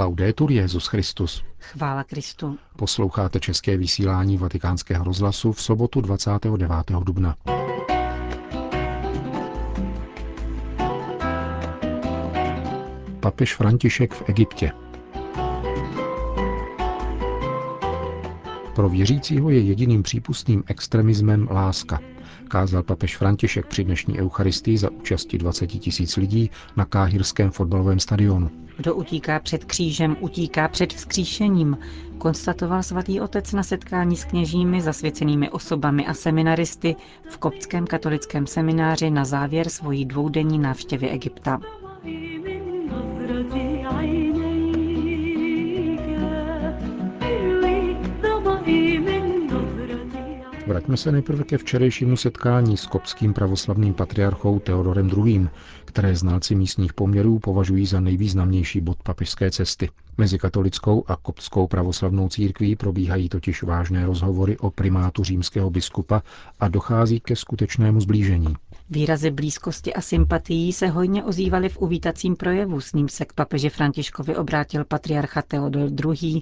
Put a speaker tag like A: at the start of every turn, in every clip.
A: Laudetur Jezus Christus.
B: Chvála Kristu.
A: Posloucháte české vysílání Vatikánského rozhlasu v sobotu 29. dubna. Papež František v Egyptě. Pro věřícího je jediným přípustným extremismem láska, kázal papež František při dnešní eucharistii za účasti 20 tisíc lidí na káhirském fotbalovém stadionu.
B: Kdo utíká před křížem, utíká před vzkříšením, konstatoval svatý otec na setkání s kněžími, zasvěcenými osobami a seminaristy v koptském katolickém semináři na závěr svojí dvoudenní návštěvy Egypta.
A: Vraťme se nejprve ke včerejšímu setkání s kopským pravoslavným patriarchou Teodorem II., které znalci místních poměrů považují za nejvýznamnější bod papežské cesty. Mezi katolickou a koptskou pravoslavnou církví probíhají totiž vážné rozhovory o primátu římského biskupa a dochází ke skutečnému zblížení.
B: Výrazy blízkosti a sympatií se hojně ozývaly v uvítacím projevu, s ním se k papeži Františkovi obrátil patriarcha Teodor II.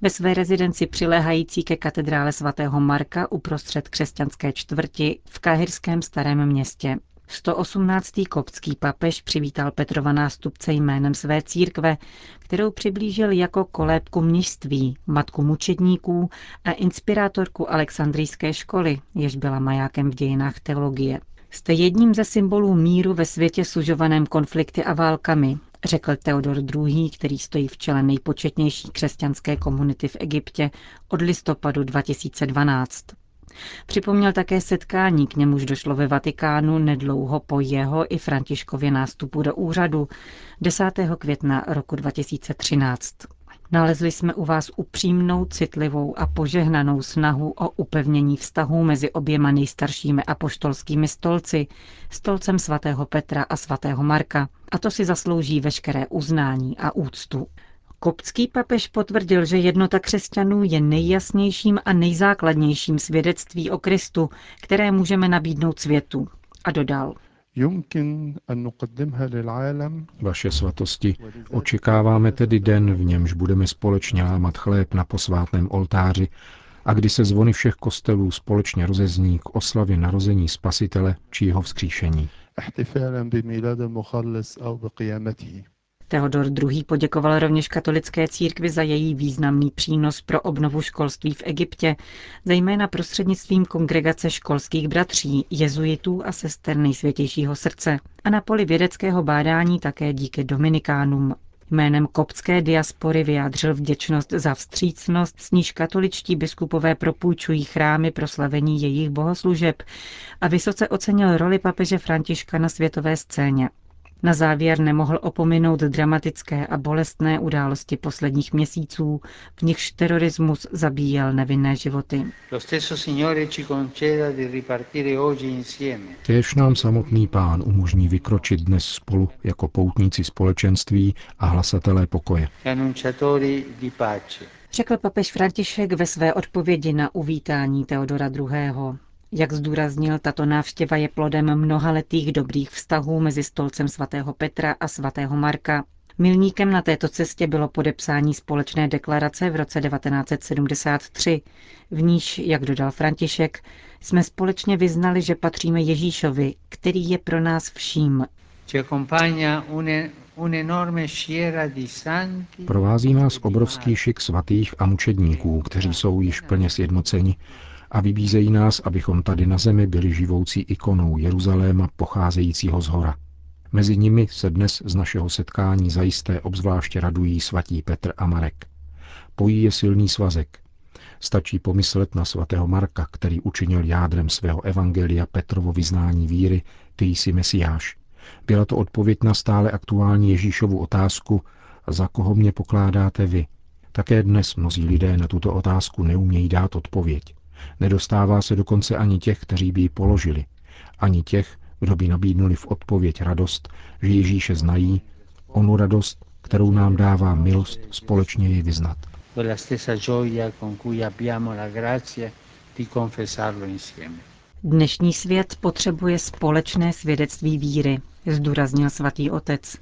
B: ve své rezidenci přiléhající ke katedrále svatého Marka uprostřed křesťanské čtvrti v kahirském starém městě. 118. koptský papež přivítal Petrova nástupce jménem své církve, kterou přiblížil jako kolébku mnižství, matku mučedníků a inspirátorku Alexandrijské školy, jež byla majákem v dějinách teologie. Jste jedním ze symbolů míru ve světě sužovaném konflikty a válkami, řekl Teodor II., který stojí v čele nejpočetnější křesťanské komunity v Egyptě od listopadu 2012. Připomněl také setkání, k němuž došlo ve Vatikánu nedlouho po jeho i Františkově nástupu do úřadu 10. května roku 2013. Nalezli jsme u vás upřímnou, citlivou a požehnanou snahu o upevnění vztahů mezi oběma nejstaršími apoštolskými stolci, stolcem svatého Petra a svatého Marka. A to si zaslouží veškeré uznání a úctu. Koptský papež potvrdil, že jednota křesťanů je nejjasnějším a nejzákladnějším svědectví o Kristu, které můžeme nabídnout světu. A dodal.
A: Vaše svatosti, očekáváme tedy den, v němž budeme společně lámat chléb na posvátném oltáři a kdy se zvony všech kostelů společně rozezní k oslavě narození Spasitele či jeho vzkříšení.
B: Teodor II. poděkoval rovněž katolické církvi za její významný přínos pro obnovu školství v Egyptě, zejména prostřednictvím kongregace školských bratří, jezuitů a sester nejsvětějšího srdce a na poli vědeckého bádání také díky Dominikánům. Jménem koptské diaspory vyjádřil vděčnost za vstřícnost, s níž katoličtí biskupové propůjčují chrámy pro slavení jejich bohoslužeb a vysoce ocenil roli papeže Františka na světové scéně. Na závěr nemohl opominout dramatické a bolestné události posledních měsíců, v nichž terorismus zabíjel nevinné životy.
A: Kéž nám samotný pán umožní vykročit dnes spolu jako poutníci společenství a hlasatelé pokoje.
B: Řekl papež František ve své odpovědi na uvítání Teodora II. Jak zdůraznil, tato návštěva je plodem mnohaletých dobrých vztahů mezi stolcem svatého Petra a svatého Marka. Milníkem na této cestě bylo podepsání společné deklarace v roce 1973, v níž, jak dodal František, jsme společně vyznali, že patříme Ježíšovi, který je pro nás vším.
A: Provází nás obrovský šik svatých a mučedníků, kteří jsou již plně sjednoceni a vybízejí nás, abychom tady na zemi byli živoucí ikonou Jeruzaléma pocházejícího z hora. Mezi nimi se dnes z našeho setkání zajisté obzvláště radují svatí Petr a Marek. Pojí je silný svazek. Stačí pomyslet na svatého Marka, který učinil jádrem svého evangelia Petrovo vyznání víry, ty jsi Mesiáš. Byla to odpověď na stále aktuální Ježíšovu otázku, za koho mě pokládáte vy. Také dnes mnozí lidé na tuto otázku neumějí dát odpověď. Nedostává se dokonce ani těch, kteří by ji položili, ani těch, kdo by nabídnuli v odpověď radost, že Ježíše znají, onu radost, kterou nám dává milost společně ji vyznat.
B: Dnešní svět potřebuje společné svědectví víry, zdůraznil svatý otec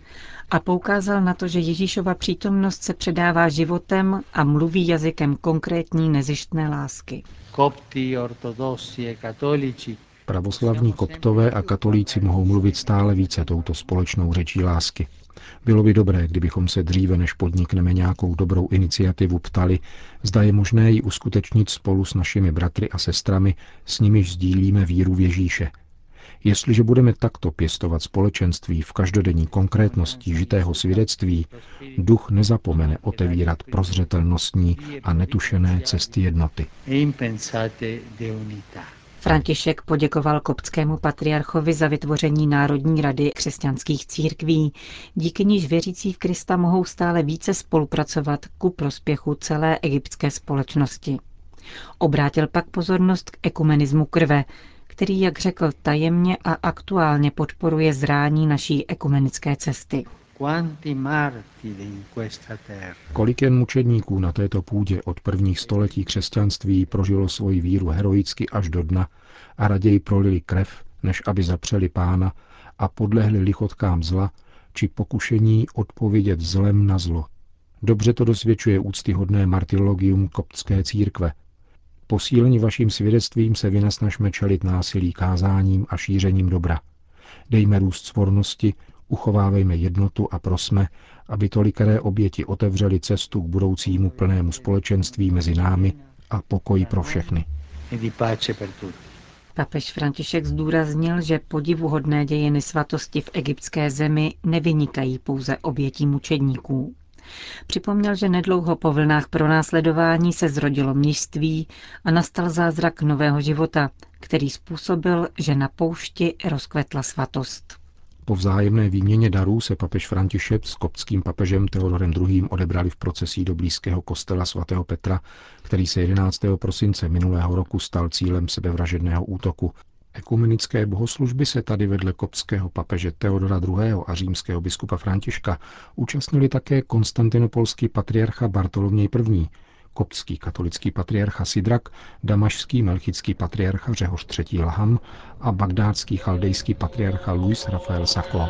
B: a poukázal na to, že Ježíšova přítomnost se předává životem a mluví jazykem konkrétní nezištné lásky.
A: Kopti, ortodoxi, katolici. Pravoslavní koptové a katolíci mohou mluvit stále více touto společnou řečí lásky. Bylo by dobré, kdybychom se dříve, než podnikneme nějakou dobrou iniciativu, ptali, zda je možné ji uskutečnit spolu s našimi bratry a sestrami, s nimiž sdílíme víru v Ježíše. Jestliže budeme takto pěstovat společenství v každodenní konkrétnosti žitého svědectví, duch nezapomene otevírat prozřetelnostní a netušené cesty jednoty.
B: František poděkoval koptskému patriarchovi za vytvoření Národní rady křesťanských církví, díky níž věřící v Krista mohou stále více spolupracovat ku prospěchu celé egyptské společnosti. Obrátil pak pozornost k ekumenismu krve, který, jak řekl, tajemně a aktuálně podporuje zrání naší ekumenické cesty.
A: Kolik jen mučedníků na této půdě od prvních století křesťanství prožilo svoji víru heroicky až do dna a raději prolili krev, než aby zapřeli pána a podlehli lichotkám zla či pokušení odpovědět zlem na zlo. Dobře to dosvědčuje úctyhodné martyrologium koptské církve. Posílení vaším svědectvím se vynasnažme čelit násilí kázáním a šířením dobra. Dejme růst svornosti, Uchovávejme jednotu a prosme, aby tolikeré oběti otevřeli cestu k budoucímu plnému společenství mezi námi a pokoji pro všechny.
B: Papež František zdůraznil, že podivuhodné dějiny svatosti v egyptské zemi nevynikají pouze obětí mučedníků. Připomněl, že nedlouho po vlnách pronásledování se zrodilo mnižství a nastal zázrak nového života, který způsobil, že na poušti rozkvetla svatost.
A: Po vzájemné výměně darů se papež František s koptským papežem Teodorem II. odebrali v procesí do blízkého kostela svatého Petra, který se 11. prosince minulého roku stal cílem sebevražedného útoku. Ekumenické bohoslužby se tady vedle koptského papeže Teodora II. a římského biskupa Františka účastnili také konstantinopolský patriarcha Bartoloměj I., koptský katolický patriarcha Sidrak, damašský melchický patriarcha Řehoř III. Laham a bagdátský chaldejský patriarcha Luis Rafael Sako.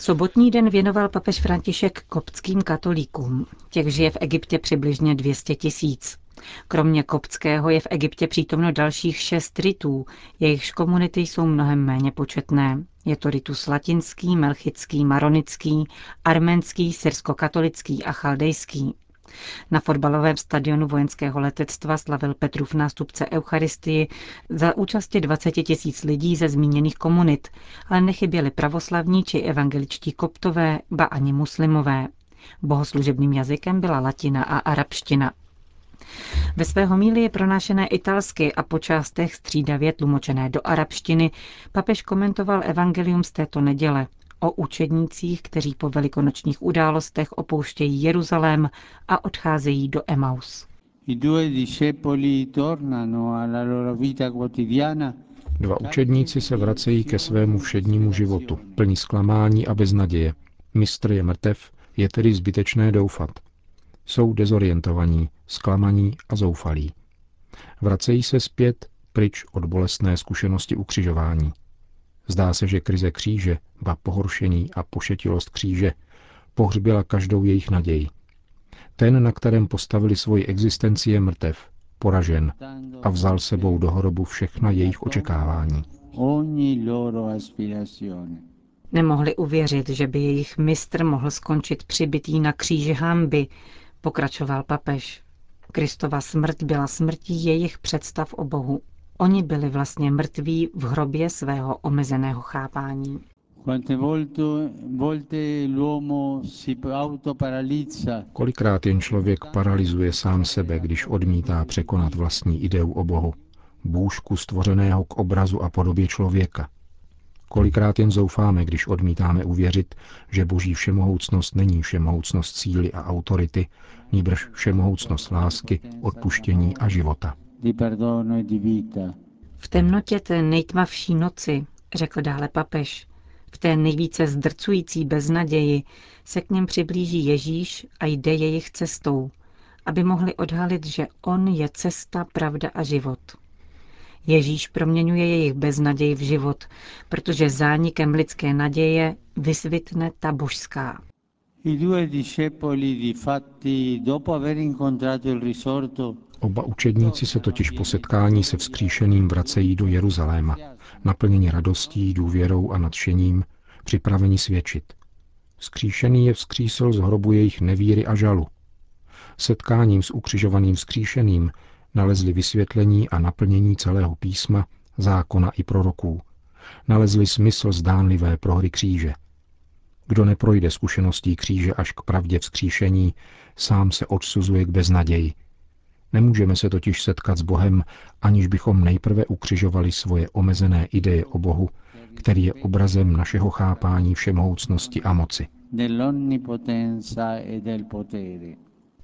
B: Sobotní den věnoval papež František koptským katolíkům. Těch žije v Egyptě přibližně 200 tisíc. Kromě koptského je v Egyptě přítomno dalších šest rytů, jejichž komunity jsou mnohem méně početné. Je to ritus latinský, melchický, maronický, arménský, syrsko-katolický a chaldejský. Na fotbalovém stadionu vojenského letectva slavil Petrův nástupce Eucharistii za účasti 20 tisíc lidí ze zmíněných komunit, ale nechyběli pravoslavní či evangeličtí koptové, ba ani muslimové. Bohoslužebným jazykem byla latina a arabština. Ve své homílii pronášené italsky a po částech střídavě tlumočené do arabštiny papež komentoval evangelium z této neděle o učednících, kteří po velikonočních událostech opouštějí Jeruzalém a odcházejí do Emaus.
A: Dva učedníci se vracejí ke svému všednímu životu, plní zklamání a beznaděje. Mistr je mrtev, je tedy zbytečné doufat. Jsou dezorientovaní, zklamaní a zoufalí. Vracejí se zpět pryč od bolestné zkušenosti ukřižování. Zdá se, že krize kříže, ba pohoršení a pošetilost kříže pohřbila každou jejich naději. Ten, na kterém postavili svoji existenci, je mrtev, poražen a vzal sebou do hrobu všechna jejich očekávání.
B: Nemohli uvěřit, že by jejich mistr mohl skončit přibitý na kříži hamby, pokračoval papež. Kristova smrt byla smrtí jejich představ o Bohu. Oni byli vlastně mrtví v hrobě svého omezeného chápání.
A: Kolikrát jen člověk paralizuje sám sebe, když odmítá překonat vlastní ideu o Bohu, bůžku stvořeného k obrazu a podobě člověka. Kolikrát jen zoufáme, když odmítáme uvěřit, že boží všemohoucnost není všemohoucnost síly a autority, níbrž všemohoucnost lásky, odpuštění a života. E
B: v temnotě té nejtmavší noci, řekl dále papež, V té nejvíce zdrcující beznaději se k něm přiblíží Ježíš a jde jejich cestou, aby mohli odhalit, že On je cesta, pravda a život. Ježíš proměňuje jejich beznaděj v život, protože zánikem lidské naděje vysvitne ta božská.
A: Oba učedníci se totiž po setkání se vzkříšeným vracejí do Jeruzaléma, naplněni radostí, důvěrou a nadšením, připraveni svědčit. Vzkříšený je vzkřísil z hrobu jejich nevíry a žalu. Setkáním s ukřižovaným vzkříšeným nalezli vysvětlení a naplnění celého písma, zákona i proroků. Nalezli smysl zdánlivé prohry kříže. Kdo neprojde zkušeností kříže až k pravdě vzkříšení, sám se odsuzuje k beznaději. Nemůžeme se totiž setkat s Bohem, aniž bychom nejprve ukřižovali svoje omezené ideje o Bohu, který je obrazem našeho chápání všemohoucnosti a moci.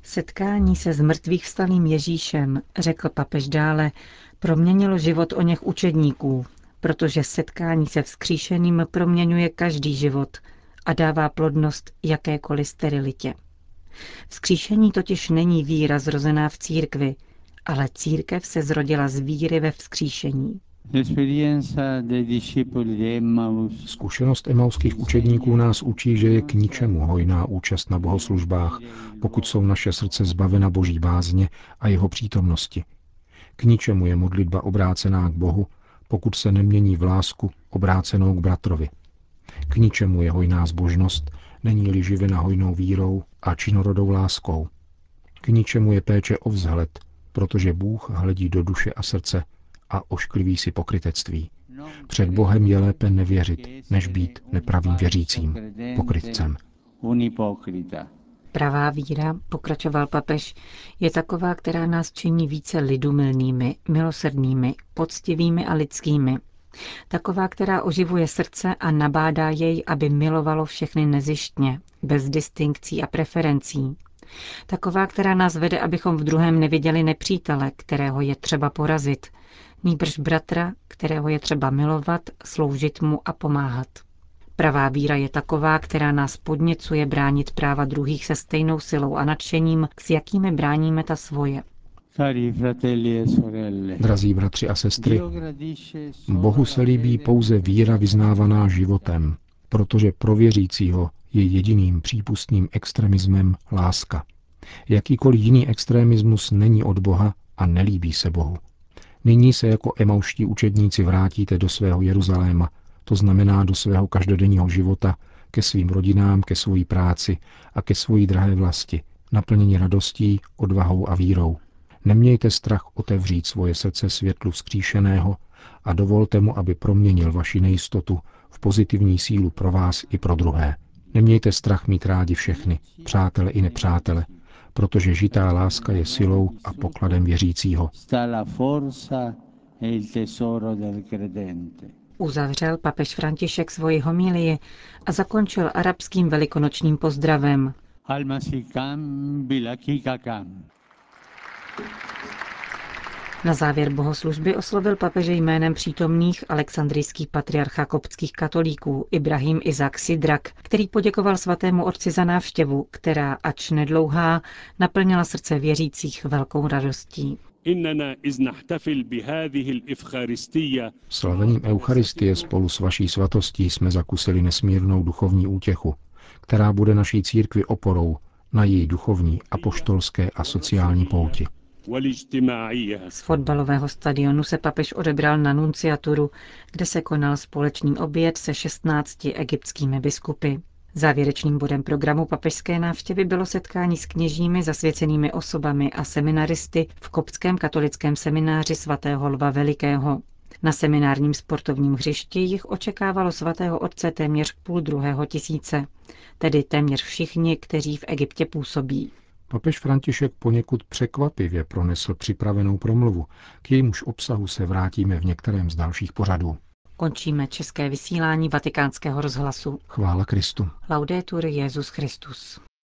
B: Setkání se s mrtvých vstalým Ježíšem, řekl papež dále, proměnilo život o něch učedníků, protože setkání se vzkříšeným proměňuje každý život a dává plodnost jakékoliv sterilitě. Vzkříšení totiž není víra zrozená v církvi, ale církev se zrodila z víry ve vzkříšení.
A: Zkušenost emauských učedníků nás učí, že je k ničemu hojná účast na bohoslužbách, pokud jsou naše srdce zbavena boží bázně a jeho přítomnosti. K ničemu je modlitba obrácená k Bohu, pokud se nemění v lásku obrácenou k bratrovi. K ničemu je hojná zbožnost, není-li živena hojnou vírou a činorodou láskou. K ničemu je péče o vzhled, protože Bůh hledí do duše a srdce a oškliví si pokrytectví. Před Bohem je lépe nevěřit, než být nepravým věřícím, pokrytcem.
B: Pravá víra, pokračoval papež, je taková, která nás činí více lidumilnými, milosrdnými, poctivými a lidskými. Taková, která oživuje srdce a nabádá jej, aby milovalo všechny nezištně, bez distinkcí a preferencí. Taková, která nás vede, abychom v druhém neviděli nepřítele, kterého je třeba porazit, nýbrž bratra, kterého je třeba milovat, sloužit mu a pomáhat. Pravá víra je taková, která nás podněcuje bránit práva druhých se stejnou silou a nadšením, s jakými bráníme ta svoje.
A: E Drazí bratři a sestry, Bohu se líbí pouze víra vyznávaná životem, protože pro věřícího je jediným přípustným extremismem láska. Jakýkoliv jiný extremismus není od Boha a nelíbí se Bohu. Nyní se jako emauští učedníci vrátíte do svého Jeruzaléma, to znamená do svého každodenního života, ke svým rodinám, ke své práci a ke svojí drahé vlasti, naplněni radostí, odvahou a vírou. Nemějte strach otevřít svoje srdce světlu vzkříšeného a dovolte mu, aby proměnil vaši nejistotu v pozitivní sílu pro vás i pro druhé. Nemějte strach mít rádi všechny, přátele i nepřátele, protože žitá láska je silou a pokladem věřícího. E
B: Uzavřel papež František svoji homílii a zakončil arabským velikonočním pozdravem. Na závěr bohoslužby oslovil papeže jménem přítomných alexandrijský patriarcha koptských katolíků Ibrahim Izak Sidrak, který poděkoval svatému otci za návštěvu, která, ač nedlouhá, naplnila srdce věřících velkou radostí.
A: Slavením Eucharistie spolu s vaší svatostí jsme zakusili nesmírnou duchovní útěchu, která bude naší církvi oporou na její duchovní, apoštolské a sociální pouti.
B: Z fotbalového stadionu se papež odebral na nunciaturu, kde se konal společný oběd se 16 egyptskými biskupy. Závěrečným bodem programu papežské návštěvy bylo setkání s kněžími, zasvěcenými osobami a seminaristy v Koptském katolickém semináři svatého Lva Velikého. Na seminárním sportovním hřišti jich očekávalo svatého otce téměř půl druhého tisíce, tedy téměř všichni, kteří v Egyptě působí.
A: Papež František poněkud překvapivě pronesl připravenou promluvu, k jejímuž obsahu se vrátíme v některém z dalších pořadů.
B: Končíme české vysílání vatikánského rozhlasu.
A: Chvála Kristu.
B: Laudetur Jezus Christus.